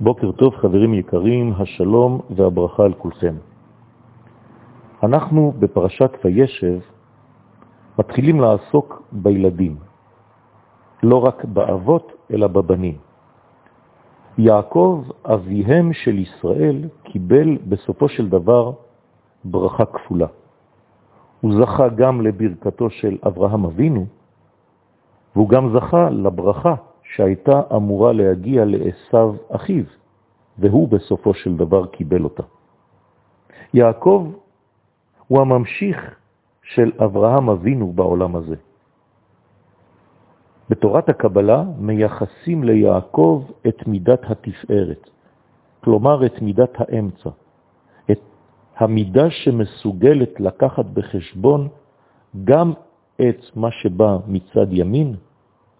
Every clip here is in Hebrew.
בוקר טוב חברים יקרים, השלום והברכה על כולכם. אנחנו בפרשת וישב מתחילים לעסוק בילדים, לא רק באבות אלא בבנים. יעקב, אביהם של ישראל, קיבל בסופו של דבר ברכה כפולה. הוא זכה גם לברכתו של אברהם אבינו, והוא גם זכה לברכה שהייתה אמורה להגיע לעשו אחיו, והוא בסופו של דבר קיבל אותה. יעקב הוא הממשיך של אברהם אבינו בעולם הזה. בתורת הקבלה מייחסים ליעקב את מידת התפארת, כלומר את מידת האמצע, את המידה שמסוגלת לקחת בחשבון גם את מה שבא מצד ימין,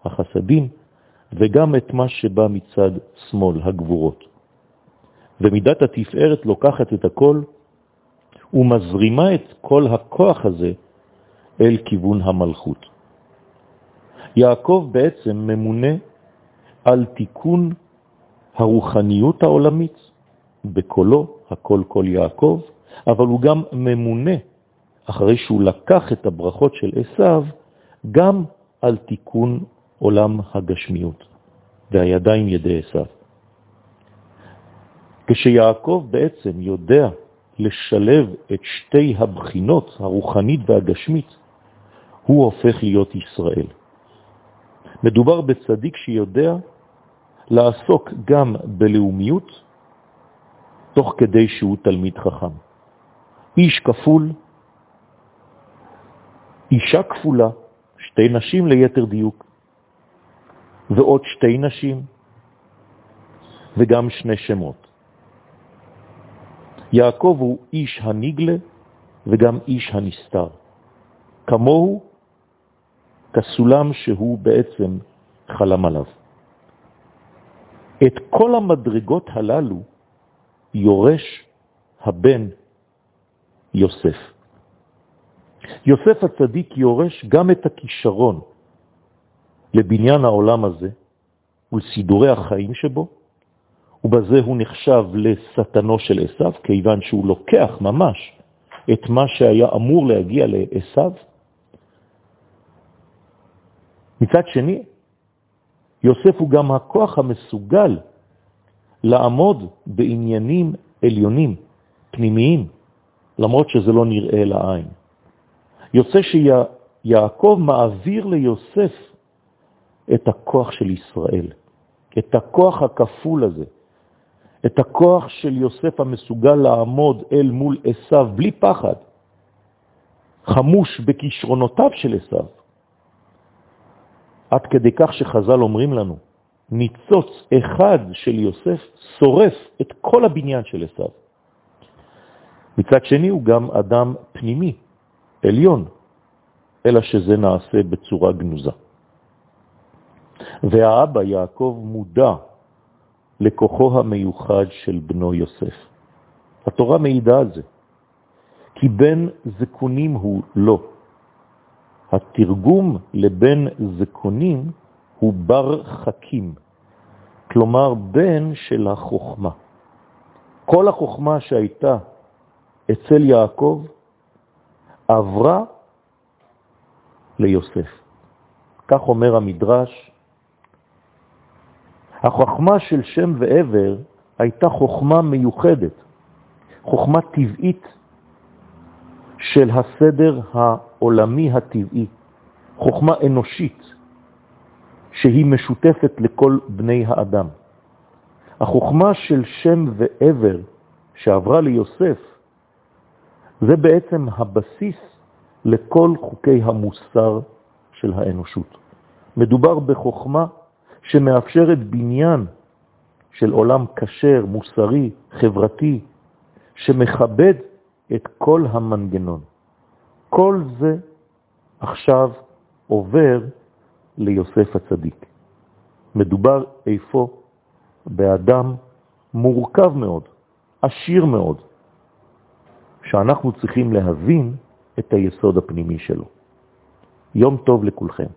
החסדים, וגם את מה שבא מצד שמאל, הגבורות. ומידת התפארת לוקחת את הכל ומזרימה את כל הכוח הזה אל כיוון המלכות. יעקב בעצם ממונה על תיקון הרוחניות העולמית בקולו, הכל כל יעקב, אבל הוא גם ממונה, אחרי שהוא לקח את הברכות של עשיו, גם על תיקון עולם הגשמיות, והידיים ידי עשיו. כשיעקב בעצם יודע לשלב את שתי הבחינות, הרוחנית והגשמית, הוא הופך להיות ישראל. מדובר בצדיק שיודע לעסוק גם בלאומיות, תוך כדי שהוא תלמיד חכם. איש כפול, אישה כפולה, שתי נשים ליתר דיוק, ועוד שתי נשים, וגם שני שמות. יעקב הוא איש הנגלה וגם איש הנסתר. כמוהו כסולם שהוא בעצם חלם עליו. את כל המדרגות הללו יורש הבן יוסף. יוסף הצדיק יורש גם את הכישרון לבניין העולם הזה ולסידורי החיים שבו, ובזה הוא נחשב לשטנו של עשיו, כיוון שהוא לוקח ממש את מה שהיה אמור להגיע לעשיו. מצד שני, יוסף הוא גם הכוח המסוגל לעמוד בעניינים עליונים, פנימיים, למרות שזה לא נראה לעין. יוצא שיעקב מעביר ליוסף את הכוח של ישראל, את הכוח הכפול הזה, את הכוח של יוסף המסוגל לעמוד אל מול עשיו בלי פחד, חמוש בכישרונותיו של עשיו, עד כדי כך שחז"ל אומרים לנו, ניצוץ אחד של יוסף שורף את כל הבניין של עשיו. מצד שני הוא גם אדם פנימי, עליון, אלא שזה נעשה בצורה גנוזה. והאבא יעקב מודע לכוחו המיוחד של בנו יוסף. התורה מעידה על זה, כי בן זקונים הוא לא. התרגום לבן זקונים הוא בר חכים, כלומר בן של החוכמה. כל החוכמה שהייתה אצל יעקב עברה ליוסף. כך אומר המדרש החוכמה של שם ועבר הייתה חוכמה מיוחדת, חוכמה טבעית של הסדר העולמי הטבעי, חוכמה אנושית שהיא משותפת לכל בני האדם. החוכמה של שם ועבר שעברה ליוסף זה בעצם הבסיס לכל חוקי המוסר של האנושות. מדובר בחוכמה שמאפשרת בניין של עולם קשר, מוסרי, חברתי, שמכבד את כל המנגנון. כל זה עכשיו עובר ליוסף הצדיק. מדובר איפה? באדם מורכב מאוד, עשיר מאוד, שאנחנו צריכים להבין את היסוד הפנימי שלו. יום טוב לכולכם.